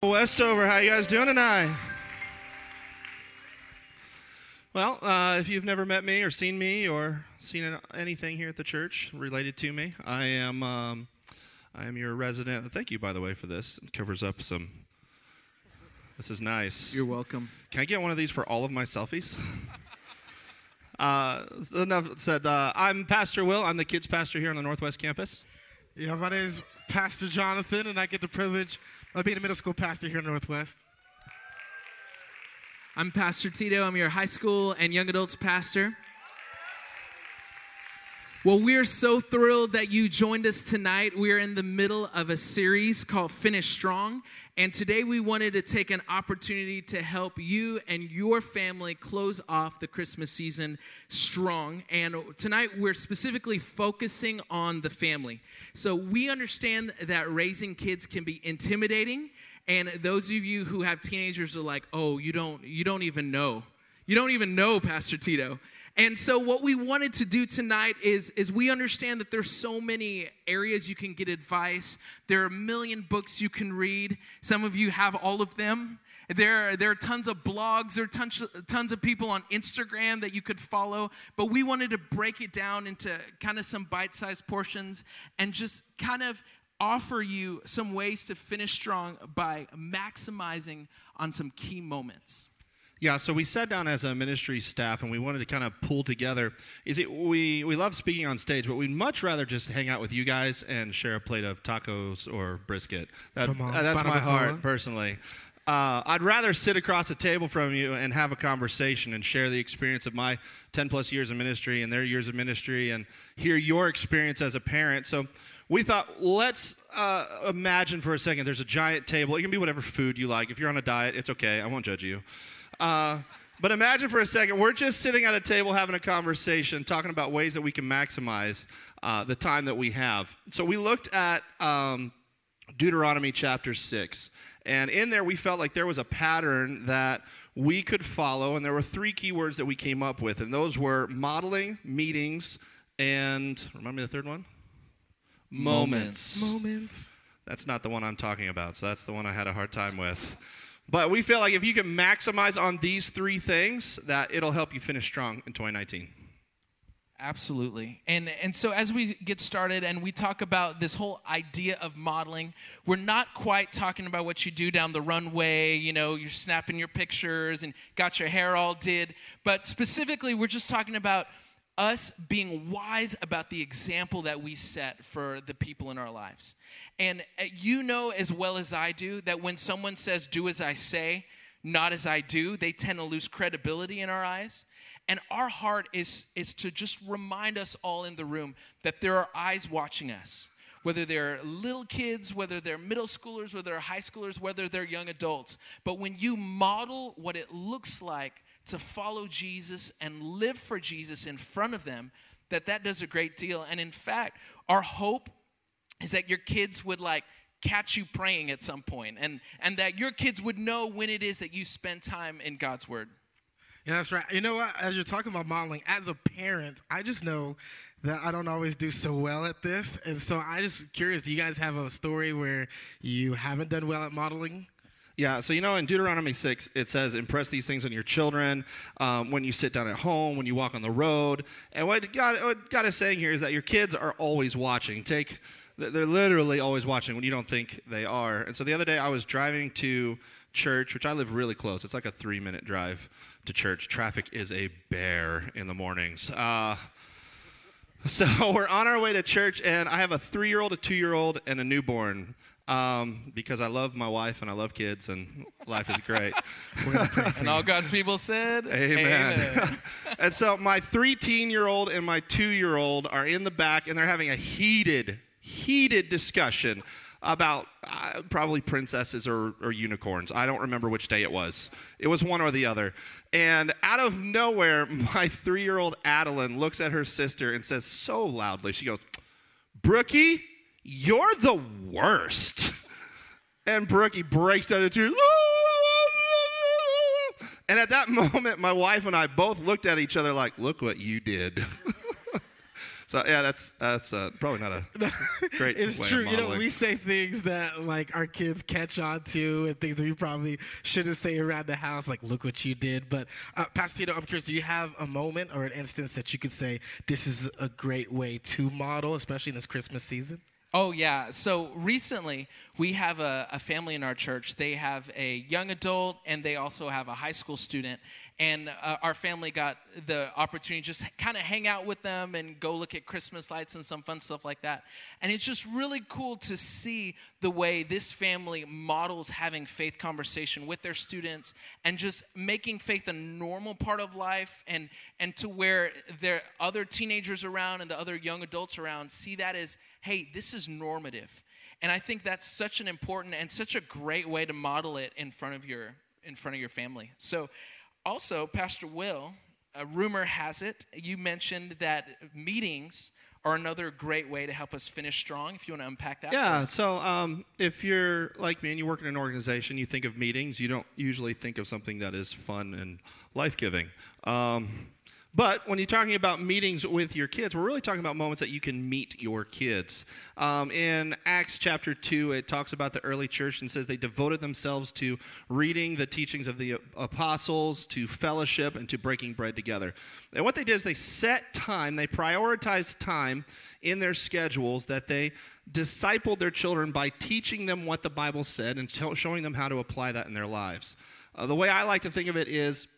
Westover, how you guys doing tonight? Well, uh, if you've never met me or seen me or seen anything here at the church related to me, I am um, I am your resident. Thank you, by the way, for this. It covers up some. This is nice. You're welcome. Can I get one of these for all of my selfies? uh, enough said. Uh, I'm Pastor Will. I'm the kids pastor here on the Northwest campus. Yeah, my name is Pastor Jonathan, and I get the privilege of being a middle school pastor here in Northwest. I'm Pastor Tito. I'm your high school and young adults pastor. Well, we're so thrilled that you joined us tonight. We're in the middle of a series called Finish Strong. And today we wanted to take an opportunity to help you and your family close off the Christmas season strong. And tonight we're specifically focusing on the family. So we understand that raising kids can be intimidating. And those of you who have teenagers are like, oh, you don't, you don't even know. You don't even know Pastor Tito. And so what we wanted to do tonight is, is we understand that there's so many areas you can get advice. There are a million books you can read. Some of you have all of them. There, there are tons of blogs, there are tons, tons of people on Instagram that you could follow. But we wanted to break it down into kind of some bite-sized portions and just kind of offer you some ways to finish strong by maximizing on some key moments. Yeah, so we sat down as a ministry staff and we wanted to kind of pull together. Is it we we love speaking on stage, but we'd much rather just hang out with you guys and share a plate of tacos or brisket. That, Come on, that's my heart personally. Uh, I'd rather sit across a table from you and have a conversation and share the experience of my 10 plus years of ministry and their years of ministry and hear your experience as a parent. So we thought, let's uh, imagine for a second there's a giant table. It can be whatever food you like. If you're on a diet, it's okay. I won't judge you. Uh, but imagine for a second, we're just sitting at a table having a conversation, talking about ways that we can maximize uh, the time that we have. So we looked at um, Deuteronomy chapter 6. And in there, we felt like there was a pattern that we could follow. And there were three key words that we came up with. And those were modeling, meetings, and remember the third one? Moments. Moments. That's not the one I'm talking about. So that's the one I had a hard time with. But we feel like if you can maximize on these three things, that it'll help you finish strong in 2019. Absolutely. And and so as we get started and we talk about this whole idea of modeling, we're not quite talking about what you do down the runway, you know, you're snapping your pictures and got your hair all did, but specifically we're just talking about us being wise about the example that we set for the people in our lives. And uh, you know as well as I do that when someone says, do as I say, not as I do, they tend to lose credibility in our eyes. And our heart is, is to just remind us all in the room that there are eyes watching us. Whether they're little kids, whether they're middle schoolers, whether they're high schoolers, whether they're young adults. But when you model what it looks like to follow Jesus and live for Jesus in front of them, that that does a great deal. And in fact, our hope is that your kids would like catch you praying at some point and and that your kids would know when it is that you spend time in God's word. Yeah, that's right. You know what? As you're talking about modeling, as a parent, I just know that I don't always do so well at this. And so I just curious, do you guys have a story where you haven't done well at modeling? Yeah, so you know in Deuteronomy 6, it says, impress these things on your children um, when you sit down at home, when you walk on the road. And what God, what God is saying here is that your kids are always watching. Take, they're literally always watching when you don't think they are. And so the other day I was driving to church, which I live really close. It's like a three minute drive to church. Traffic is a bear in the mornings. Uh, so we're on our way to church, and I have a three year old, a two year old, and a newborn um, because I love my wife and I love kids, and life is great. And all God's people said, Amen. and so my 13 year old and my two year old are in the back, and they're having a heated, heated discussion about uh, probably princesses or, or unicorns. I don't remember which day it was. It was one or the other. And out of nowhere, my three year old Adeline looks at her sister and says so loudly, she goes, Brookie, you're the worst. And Brookie breaks down into tears. And at that moment, my wife and I both looked at each other like, look what you did. So yeah, that's that's uh, probably not a great. it's true. You know, we say things that like our kids catch on to, and things that we probably shouldn't say around the house, like "Look what you did." But uh, Pastor Tito, I'm curious. Do you have a moment or an instance that you could say this is a great way to model, especially in this Christmas season? Oh, yeah. So recently, we have a, a family in our church. They have a young adult and they also have a high school student. And uh, our family got the opportunity to just kind of hang out with them and go look at Christmas lights and some fun stuff like that. And it's just really cool to see the way this family models having faith conversation with their students and just making faith a normal part of life and, and to where their other teenagers around and the other young adults around see that as, hey, this is normative. And I think that's such an important and such a great way to model it in front of your in front of your family. So also, Pastor Will, a rumor has it, you mentioned that meetings are another great way to help us finish strong. If you want to unpack that. Yeah. So um, if you're like me and you work in an organization, you think of meetings. You don't usually think of something that is fun and life giving. Um, but when you're talking about meetings with your kids, we're really talking about moments that you can meet your kids. Um, in Acts chapter 2, it talks about the early church and says they devoted themselves to reading the teachings of the apostles, to fellowship, and to breaking bread together. And what they did is they set time, they prioritized time in their schedules that they discipled their children by teaching them what the Bible said and t- showing them how to apply that in their lives. Uh, the way I like to think of it is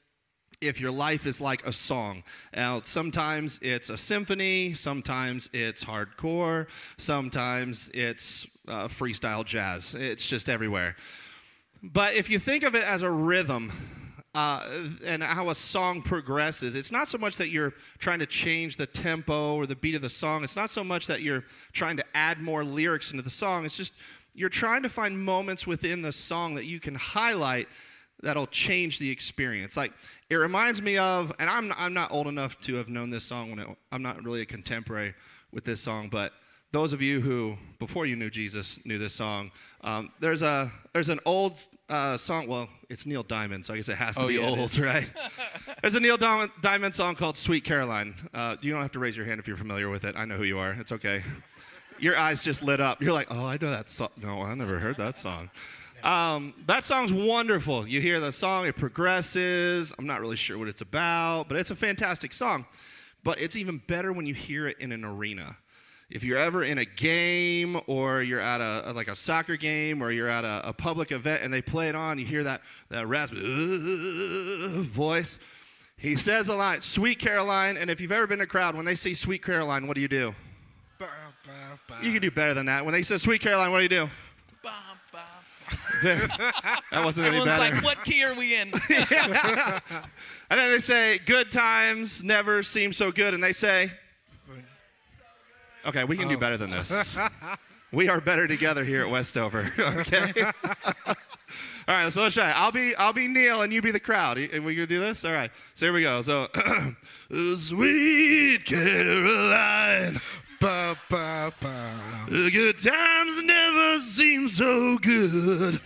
if your life is like a song. Now, sometimes it's a symphony, sometimes it's hardcore, sometimes it's uh, freestyle jazz. It's just everywhere. But if you think of it as a rhythm, uh, and how a song progresses. It's not so much that you're trying to change the tempo or the beat of the song. It's not so much that you're trying to add more lyrics into the song. It's just you're trying to find moments within the song that you can highlight that'll change the experience. Like it reminds me of, and I'm I'm not old enough to have known this song when it, I'm not really a contemporary with this song, but those of you who before you knew Jesus knew this song, um, there's a there's an old uh, song. Well, it's Neil Diamond, so I guess it has to Oh, be yeah, old, right? there's a Neil Diamond, Diamond song called "Sweet Caroline." Uh, you don't have to raise your hand if you're familiar with it. I know who you are. It's okay. Your eyes just lit up. You're like, oh, I know that song. No, I never heard that song. Um, that song's wonderful. You hear the song, it progresses. I'm not really sure what it's about, but it's a fantastic song. But it's even better when you hear it in an arena. If you're ever in a game or you're at a like a soccer game or you're at a, a public event and they play it on, you hear that that raspy "Uh," voice. He says a line, "Sweet Caroline," and if you've ever been in a crowd, when they say "Sweet Caroline," what do you do? Ba, ba, ba. You can do better than that. When they say "Sweet Caroline," what do you do? Bum, bum. There. That wasn't any Everyone's better. like, what key are we in? And then they say, good times never seem so good. And they say, okay, we can do oh. better than this. we are better together here at Westover. Okay. All right, so let's try. it. I'll be I'll be Neil and you be the crowd. And we gonna do this? All right. So here we go. So, sweet Caroline, Ba, ba, ba. the good times never seem so good.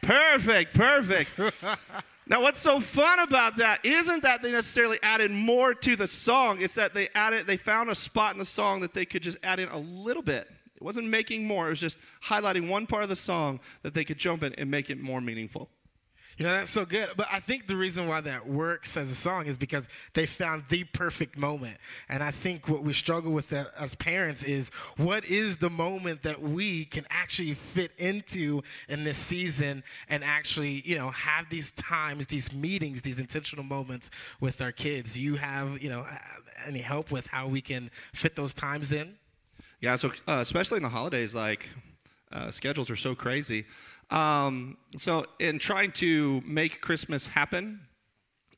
Perfect, perfect. now, what's so fun about that isn't that they necessarily added more to the song. It's that they added, they found a spot in the song that they could just add in a little bit. It wasn't making more. It was just highlighting one part of the song that they could jump in and make it more meaningful. You know, that's so good. But I think the reason why that works as a song is because they found the perfect moment. And I think what we struggle with as parents is what is the moment that we can actually fit into in this season and actually, you know, have these times, these meetings, these intentional moments with our kids. You have, you know, any help with how we can fit those times in? Yeah, so uh, especially in the holidays, like uh, schedules are so crazy. Um, so in trying to make Christmas happen,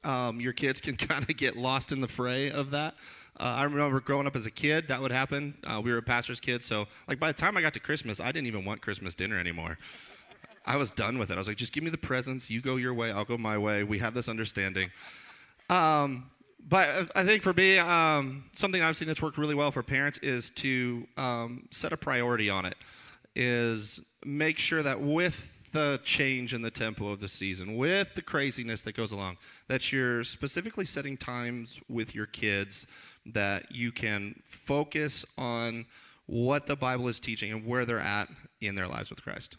um, your kids can kind of get lost in the fray of that. Uh, I remember growing up as a kid, that would happen. Uh, we were a pastor's kid, so like by the time I got to Christmas, I didn't even want Christmas dinner anymore. I was done with it. I was like, just give me the presents. You go your way, I'll go my way. We have this understanding. Um, but I think for me, um, something I've seen that's worked really well for parents is to um, set a priority on it. Is make sure that with the change in the tempo of the season, with the craziness that goes along, that you're specifically setting times with your kids that you can focus on what the Bible is teaching and where they're at in their lives with Christ.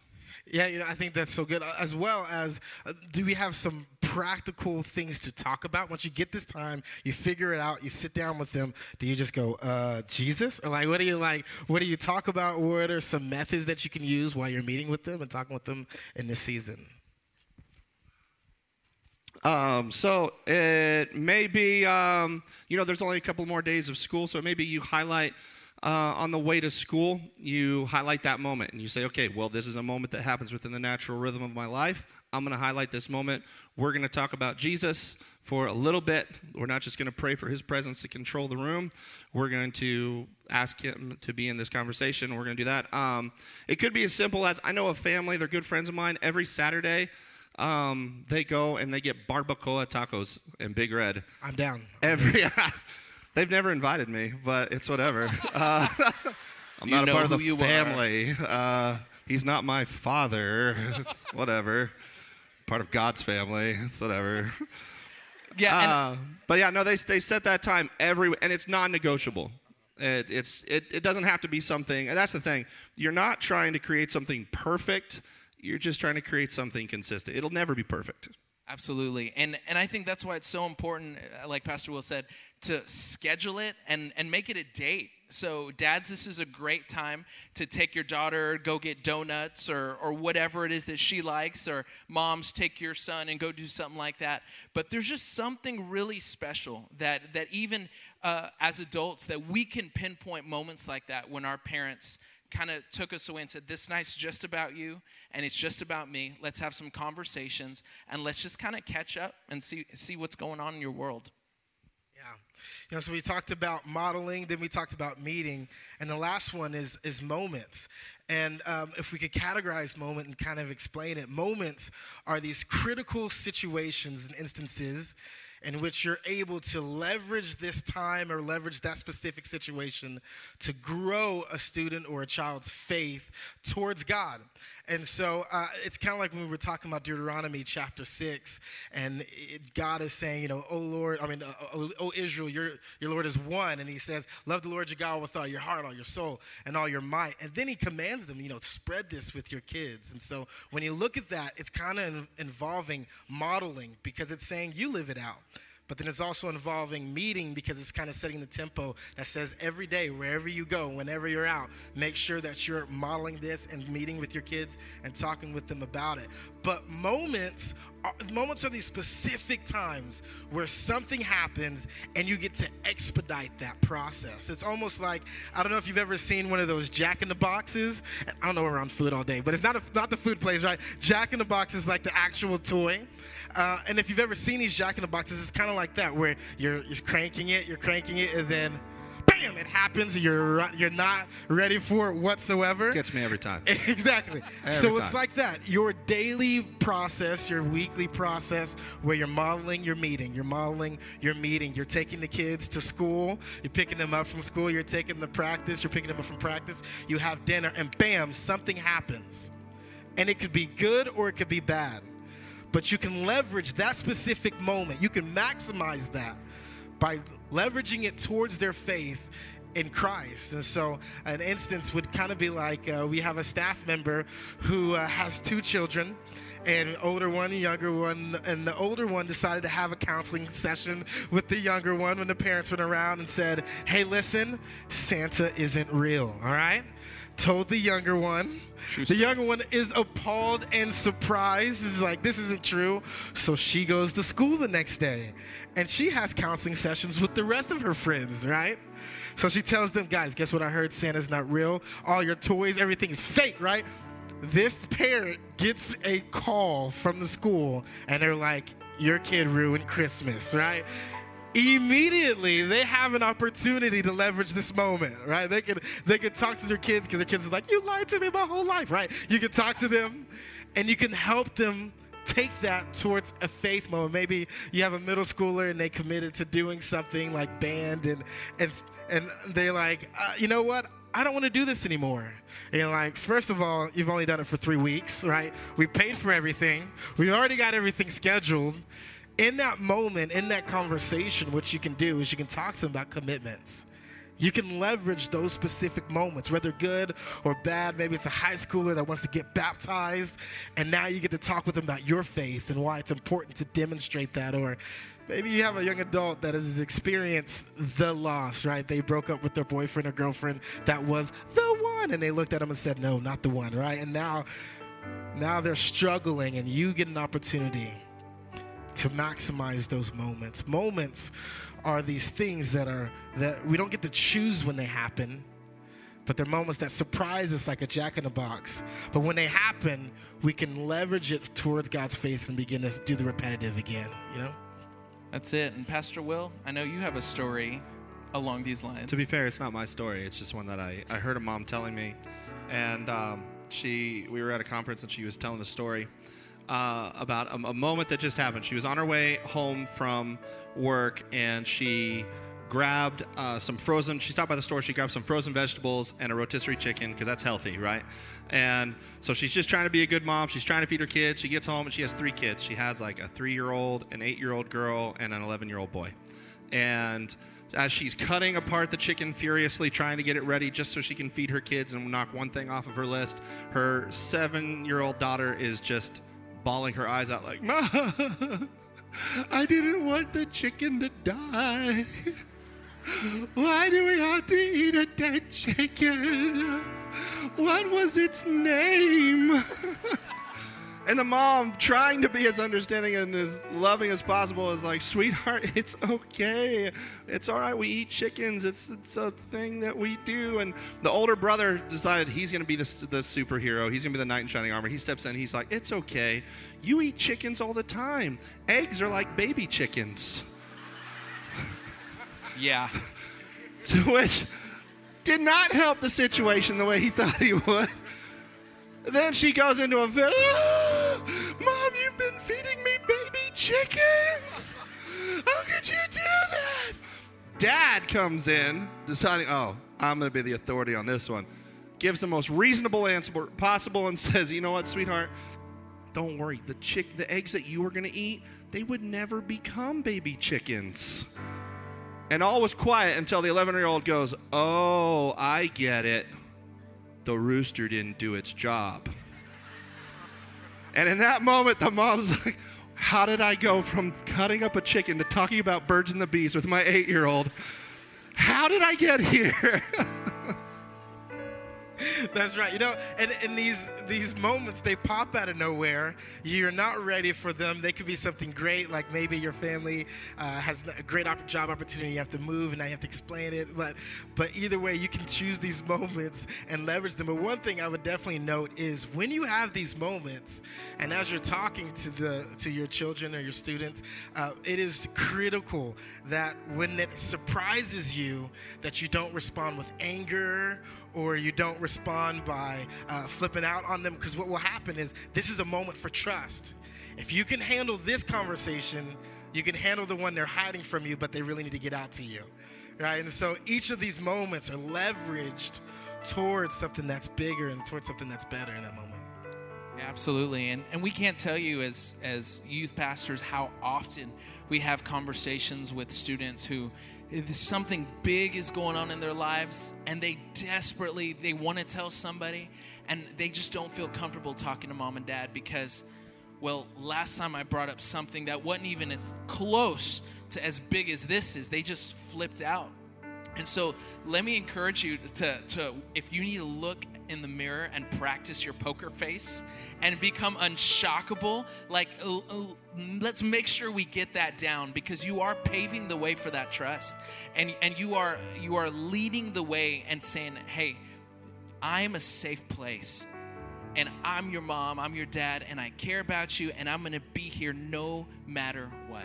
Yeah, you know, I think that's so good. As well as, uh, do we have some practical things to talk about? Once you get this time, you figure it out, you sit down with them. Do you just go, uh, Jesus? Or like, what do you like? What do you talk about? What are some methods that you can use while you're meeting with them and talking with them in this season? Um, so it may be, um, you know, there's only a couple more days of school, so maybe you highlight uh, on the way to school, you highlight that moment and you say, okay, well, this is a moment that happens within the natural rhythm of my life. I'm going to highlight this moment. We're going to talk about Jesus for a little bit. We're not just going to pray for his presence to control the room. We're going to ask him to be in this conversation. We're going to do that. Um, it could be as simple as I know a family, they're good friends of mine. Every Saturday, um, they go and they get barbacoa tacos in Big Red. I'm down. Every they've never invited me, but it's whatever. Uh, I'm You not a part of the you family. Uh, he's not my father. Whatever. Part of God's family. It's whatever. Yeah, Uh, but yeah, no, they they set that time every, and it's non-negotiable. It, it's it, it doesn't have to be something. And that's the thing. You're not trying to create something perfect. You're just trying to create something consistent. It'll never be perfect. Absolutely. And and I think that's why it's so important, uh, like Pastor Will said, to schedule it and, and make it a date. So, dads, this is a great time to take your daughter, go get donuts or, or whatever it is that she likes, or moms, take your son and go do something like that. But there's just something really special that, that even uh, as adults, that we can pinpoint moments like that when our parents kind of took us away and said, This night's just about you and it's just about me. Let's have some conversations and let's just kind of catch up and see, see what's going on in your world. Yeah. You know, so we talked about modeling, then we talked about meeting, and the last one is is moments. And um, if we could categorize moment and kind of explain it, moments are these critical situations and instances in which you're able to leverage this time or leverage that specific situation to grow a student or a child's faith towards God. And so uh, it's kind of like when we were talking about Deuteronomy chapter 6, and it, God is saying, you know, oh Lord, I mean, uh, oh, oh Israel, your, your Lord is one. And he says, love the Lord your God with all your heart, all your soul, and all your might. And then he commands them, you know, spread this with your kids. And so when you look at that, it's kind of involving modeling because it's saying you live it out. But then it's also involving meeting because it's kind of setting the tempo that says every day, wherever you go, whenever you're out, make sure that you're modeling this and meeting with your kids and talking with them about it. But moments moments are these specific times where something happens and you get to expedite that process. It's almost like I don't know if you've ever seen one of those Jack in the Boxes. I don't know on food all day, but it's not a, not the food place, right? Jack in the Box is like the actual toy. Uh, and if you've ever seen these Jack in the Boxes, it's kind of like that, where you're just cranking it, you're cranking it, and then bam, it happens. You're you're not ready for it whatsoever. Gets me every time. Exactly. Every so it's like that. Your daily process, your weekly process, where you're modeling your meeting, you're modeling your meeting. You're taking the kids to school, you're picking them up from school, you're taking the practice, you're picking them up from practice, you have dinner, and bam, something happens. And it could be good or it could be bad. But you can leverage that specific moment, you can maximize that by leveraging it towards their faith in Christ. And so, an instance would kind of be like uh, we have a staff member who uh, has two children. An older one, a younger one, and the older one decided to have a counseling session with the younger one when the parents went around and said, Hey, listen, Santa isn't real, all right? Told the younger one. The younger one is appalled and surprised. Is like, this isn't true. So she goes to school the next day and she has counseling sessions with the rest of her friends, right? So she tells them, guys, guess what I heard? Santa's not real. All your toys, everything is fake, right? This parent gets a call from the school and they're like, your kid ruined Christmas, right? Immediately they have an opportunity to leverage this moment, right? They can they can talk to their kids because their kids is like, you lied to me my whole life, right? You can talk to them, and you can help them take that towards a faith moment. Maybe you have a middle schooler and they committed to doing something like band, and and and they're like, uh, you know what? I don't want to do this anymore. And like, first of all, you've only done it for three weeks, right? We paid for everything. We already got everything scheduled. In that moment, in that conversation, what you can do is you can talk to them about commitments. You can leverage those specific moments, whether good or bad. Maybe it's a high schooler that wants to get baptized, and now you get to talk with them about your faith and why it's important to demonstrate that. Or maybe you have a young adult that has experienced the loss, right? They broke up with their boyfriend or girlfriend that was the one, and they looked at them and said, No, not the one, right? And now, now they're struggling, and you get an opportunity to maximize those moments. Moments are these things that are that we don't get to choose when they happen, but they're moments that surprise us like a jack in a box. But when they happen, we can leverage it towards God's faith and begin to do the repetitive again, you know? That's it. And Pastor Will, I know you have a story along these lines. To be fair, it's not my story. It's just one that I, I heard a mom telling me, and um, she we were at a conference and she was telling a story uh, about a, a moment that just happened. She was on her way home from work and she grabbed uh, some frozen she stopped by the store she grabbed some frozen vegetables and a rotisserie chicken because that's healthy right? And so she's just trying to be a good mom. She's trying to feed her kids. She gets home and she has three kids. She has like a three year old an eight year old girl and an 11 year old boy. And as she's cutting apart the chicken furiously trying to get it ready just so she can feed her kids and knock one thing off of her list her seven year old daughter is just bawling her eyes out like Mom, I didn't want the chicken to die. Why do we have to eat a dead chicken? What was its name? and the mom, trying to be as understanding and as loving as possible, is like, Sweetheart, it's okay. It's all right. We eat chickens. It's, it's a thing that we do. And the older brother decided he's going to be the, the superhero. He's going to be the knight in shining armor. He steps in. He's like, It's okay. You eat chickens all the time. Eggs are like baby chickens. Yeah. To which did not help the situation the way he thought he would. Then she goes into a fit. Chickens. How could you do that? Dad comes in, deciding, oh, I'm going to be the authority on this one. Gives the most reasonable answer possible and says, you know what, sweetheart? Don't worry. The chick, the eggs that you were going to eat, they would never become baby chickens. And all was quiet until the 11 year old goes, Oh, I get it. The rooster didn't do its job. And in that moment, the mom's like, How did I go from cutting up a chicken to talking about birds and the bees with my eight year old? How did I get here? That's right. You know, and, and these these moments they pop out of nowhere. You're not ready for them. They could be something great, like maybe your family uh, has a great op- job opportunity. You have to move, and now you have to explain it. But but either way, you can choose these moments and leverage them. But one thing I would definitely note is when you have these moments, and as you're talking to the to your children or your students, uh, it is critical that when it surprises you, that you don't respond with anger or you don't respond by uh, flipping out on them because what will happen is this is a moment for trust if you can handle this conversation you can handle the one they're hiding from you but they really need to get out to you right and so each of these moments are leveraged towards something that's bigger and towards something that's better in that moment Absolutely. And and we can't tell you as as youth pastors how often we have conversations with students who something big is going on in their lives and they desperately they want to tell somebody and they just don't feel comfortable talking to mom and dad because well, last time I brought up something that wasn't even as close to as big as this is, they just flipped out. And so let me encourage you to, to if you need to look in the mirror and practice your poker face and become unshockable, like let's make sure we get that down because you are paving the way for that trust. And and you are you are leading the way and saying, "Hey, I am a safe place." And I'm your mom, I'm your dad, and I care about you, and I'm gonna be here no matter what.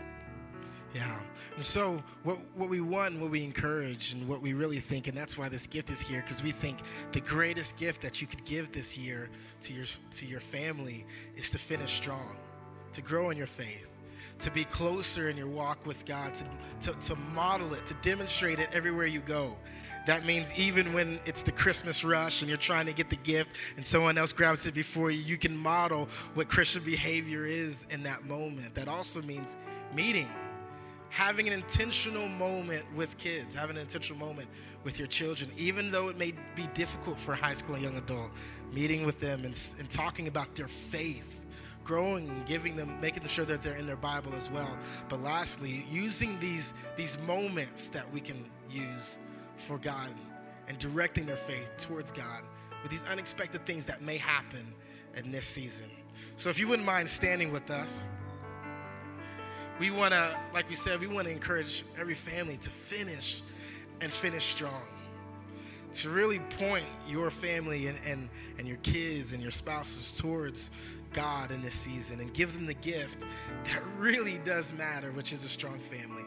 Yeah. And so what what we want, and what we encourage, and what we really think, and that's why this gift is here, because we think the greatest gift that you could give this year to your to your family is to finish strong, to grow in your faith, to be closer in your walk with God, to, to, to model it, to demonstrate it everywhere you go. That means even when it's the Christmas rush and you're trying to get the gift and someone else grabs it before you, you can model what Christian behavior is in that moment. That also means meeting, having an intentional moment with kids, having an intentional moment with your children, even though it may be difficult for a high school and young adult, meeting with them and, and talking about their faith growing and giving them making sure that they're in their bible as well but lastly using these these moments that we can use for God and directing their faith towards God with these unexpected things that may happen in this season. So if you wouldn't mind standing with us, we want to, like we said, we want to encourage every family to finish and finish strong. To really point your family and, and, and your kids and your spouses towards God in this season and give them the gift that really does matter, which is a strong family.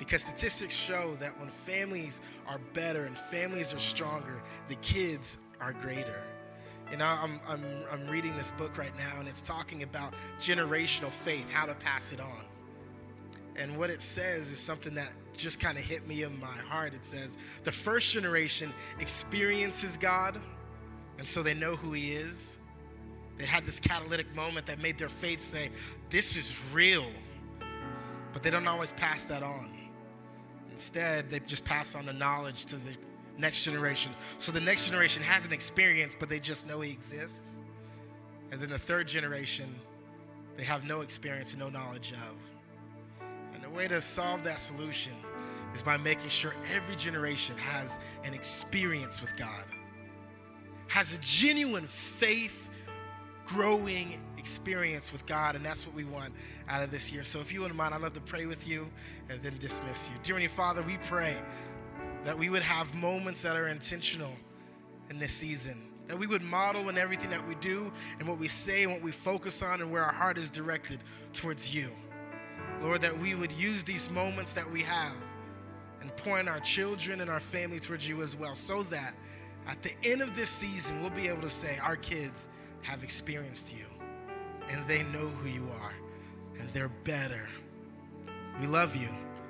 Because statistics show that when families are better and families are stronger, the kids are greater. You know, I'm, I'm, I'm reading this book right now, and it's talking about generational faith, how to pass it on. And what it says is something that just kind of hit me in my heart. It says, the first generation experiences God, and so they know who He is. They had this catalytic moment that made their faith say, This is real. But they don't always pass that on. Instead, they just pass on the knowledge to the next generation. So the next generation has an experience, but they just know he exists. And then the third generation, they have no experience and no knowledge of. Way to solve that solution is by making sure every generation has an experience with God, has a genuine faith growing experience with God, and that's what we want out of this year. So if you wouldn't mind, I'd love to pray with you and then dismiss you. Dear Heavenly Father, we pray that we would have moments that are intentional in this season. That we would model in everything that we do and what we say and what we focus on and where our heart is directed towards you. Lord, that we would use these moments that we have and point our children and our family towards you as well, so that at the end of this season, we'll be able to say, Our kids have experienced you and they know who you are and they're better. We love you.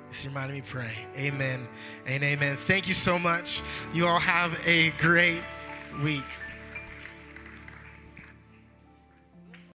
This reminded me pray. Amen and amen. Thank you so much. You all have a great week.